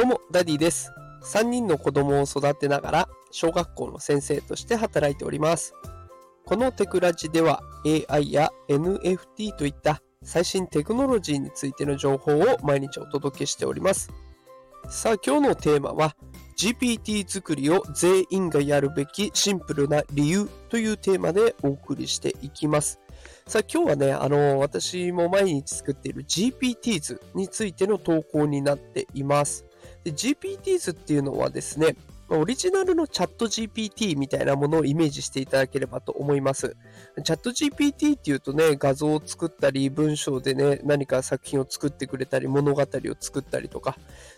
どうも、ダディです。3人の子供を育てながら、小学校の先生として働いております。このテクラジでは、AI や NFT といった最新テクノロジーについての情報を毎日お届けしております。さあ、今日のテーマは、GPT 作りを全員がやるべきシンプルな理由というテーマでお送りしていきます。さあ今日はね、あの、私も毎日作っている GPTs についての投稿になっています。GPTs っていうのはですね、オリジナルのチャット GPT みたいなものをイメージしていただければと思います。チャット GPT っていうとね、画像を作ったり、文章でね、何か作品を作ってくれたり、物語を作ったりとか、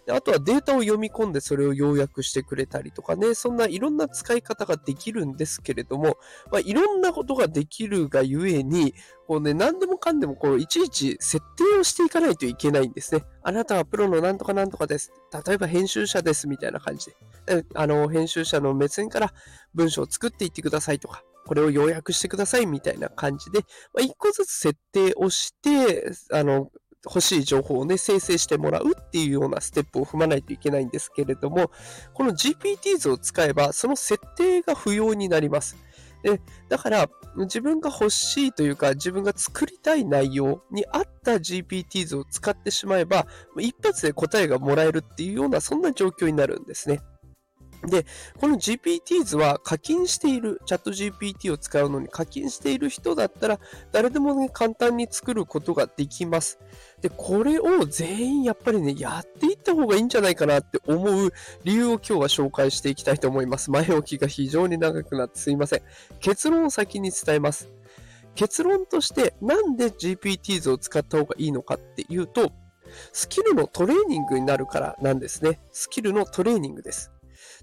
あとはデータを読み込んでそれを要約してくれたりとかね、そんないろんな使い方ができるんですけれども、まあ、いろんなことができるがゆえに、こうね、何でもかんでもこう、いちいち設定をしていかないといけないんですね。あなたはプロのなんとかなんとかです。例えば編集者ですみたいな感じで。あの、編集者の目線から文章を作っていってくださいとか、これを要約してくださいみたいな感じで、まあ、一個ずつ設定をして、あの、欲しい情報をね、生成してもらうっていうようなステップを踏まないといけないんですけれども、この GPT 図を使えば、その設定が不要になります。で、だから、自分が欲しいというか、自分が作りたい内容に合った GPT 図を使ってしまえば、一発で答えがもらえるっていうような、そんな状況になるんですね。で、この GPT 図は課金している、チャット GPT を使うのに課金している人だったら、誰でもね、簡単に作ることができます。で、これを全員やっぱりね、やっていった方がいいんじゃないかなって思う理由を今日は紹介していきたいと思います。前置きが非常に長くなってすいません。結論を先に伝えます。結論として、なんで GPT 図を使った方がいいのかっていうと、スキルのトレーニングになるからなんですね。スキルのトレーニングです。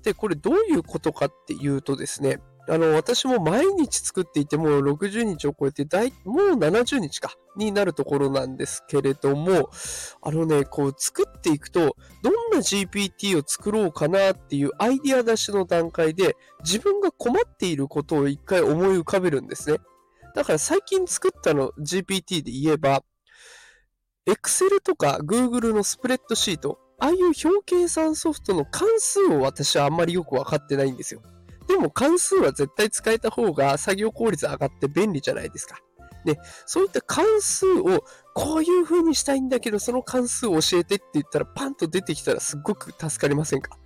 で、これどういうことかっていうとですね、あの、私も毎日作っていてもう60日を超えて大、もう70日か、になるところなんですけれども、あのね、こう作っていくと、どんな GPT を作ろうかなっていうアイディア出しの段階で、自分が困っていることを一回思い浮かべるんですね。だから最近作ったの GPT で言えば、Excel とか Google のスプレッドシート、ああいう表計算ソフトの関数を私はあんまりよくわかってないんですよ。でも関数は絶対使えた方が作業効率上がって便利じゃないですか。で、そういった関数をこういう風にしたいんだけど、その関数を教えてって言ったらパンと出てきたらすっごく助かりませんか？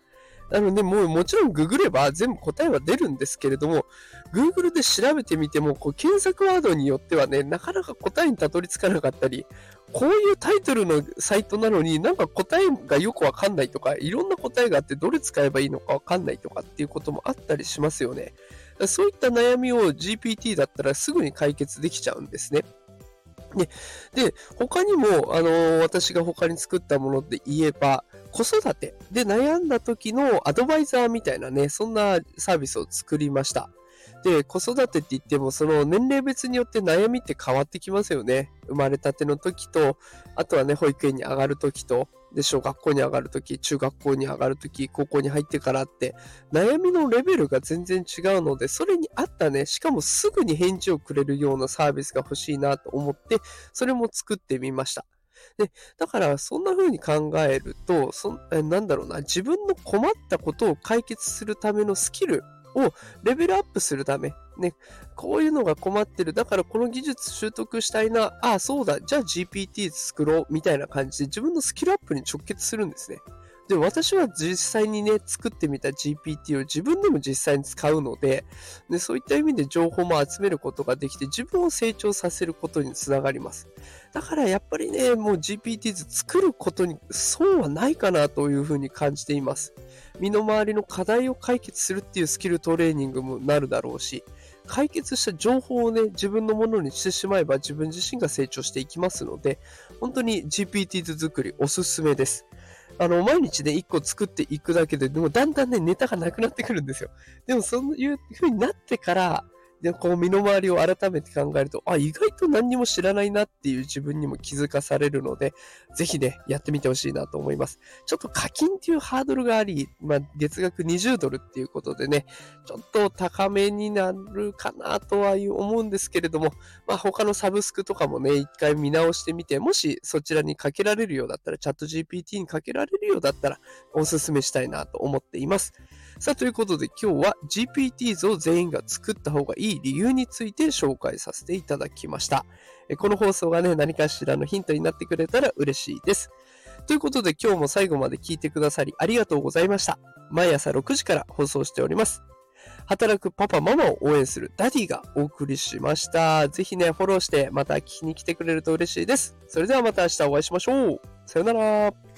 なので、もうもちろんググれば全部答えは出るんですけれども、Google で調べてみても、こう検索ワードによってはね、なかなか答えにたどり着かなかったり、こういうタイトルのサイトなのになんか答えがよくわかんないとか、いろんな答えがあってどれ使えばいいのかわかんないとかっていうこともあったりしますよね。そういった悩みを GPT だったらすぐに解決できちゃうんですね。で、で他にも、あの私が他に作ったもので言えば、子育てで悩んだ時のアドバイザーみたいなね、そんなサービスを作りました。で、子育てって言っても、その年齢別によって悩みって変わってきますよね。生まれたての時と、あとはね、保育園に上がる時と、で、小学校に上がる時、中学校に上がる時、高校に入ってからって、悩みのレベルが全然違うので、それに合ったね、しかもすぐに返事をくれるようなサービスが欲しいなと思って、それも作ってみました。で、だからそんな風に考えると、そなんだろうな、自分の困ったことを解決するためのスキルをレベルアップするため、ね、こういうのが困ってる。だからこの技術習得したいな。ああ、そうだ。じゃあ GPT 作ろう。みたいな感じで自分のスキルアップに直結するんですね。で、私は実際にね、作ってみた GPT を自分でも実際に使うので、でそういった意味で情報も集めることができて、自分を成長させることにつながります。だからやっぱりね、もう GPT 図作ることに損はないかなというふうに感じています。身の回りの課題を解決するっていうスキルトレーニングもなるだろうし、解決した情報をね、自分のものにしてしまえば自分自身が成長していきますので、本当に GPT 図作りおすすめです。あの、毎日ね、一個作っていくだけで、でもだんだんね、ネタがなくなってくるんですよ。でも、そういう風になってから、で、こう身の回りを改めて考えると、あ、意外と何にも知らないなっていう自分にも気づかされるので、ぜひね、やってみてほしいなと思います。ちょっと課金っていうハードルがあり、まあ、月額20ドルっていうことでね、ちょっと高めになるかなとは思うんですけれども、まあ、他のサブスクとかもね、一回見直してみて、もしそちらにかけられるようだったら、チャット GPT にかけられるようだったら、おすすめしたいなと思っています。さあ、ということで今日は GPTs を全員が作った方がいい理由について紹介させていただきました。この放送がね、何かしらのヒントになってくれたら嬉しいです。ということで今日も最後まで聞いてくださりありがとうございました。毎朝6時から放送しております。働くパパママを応援するダディがお送りしました。ぜひね、フォローしてまた聞きに来てくれると嬉しいです。それではまた明日お会いしましょう。さよなら。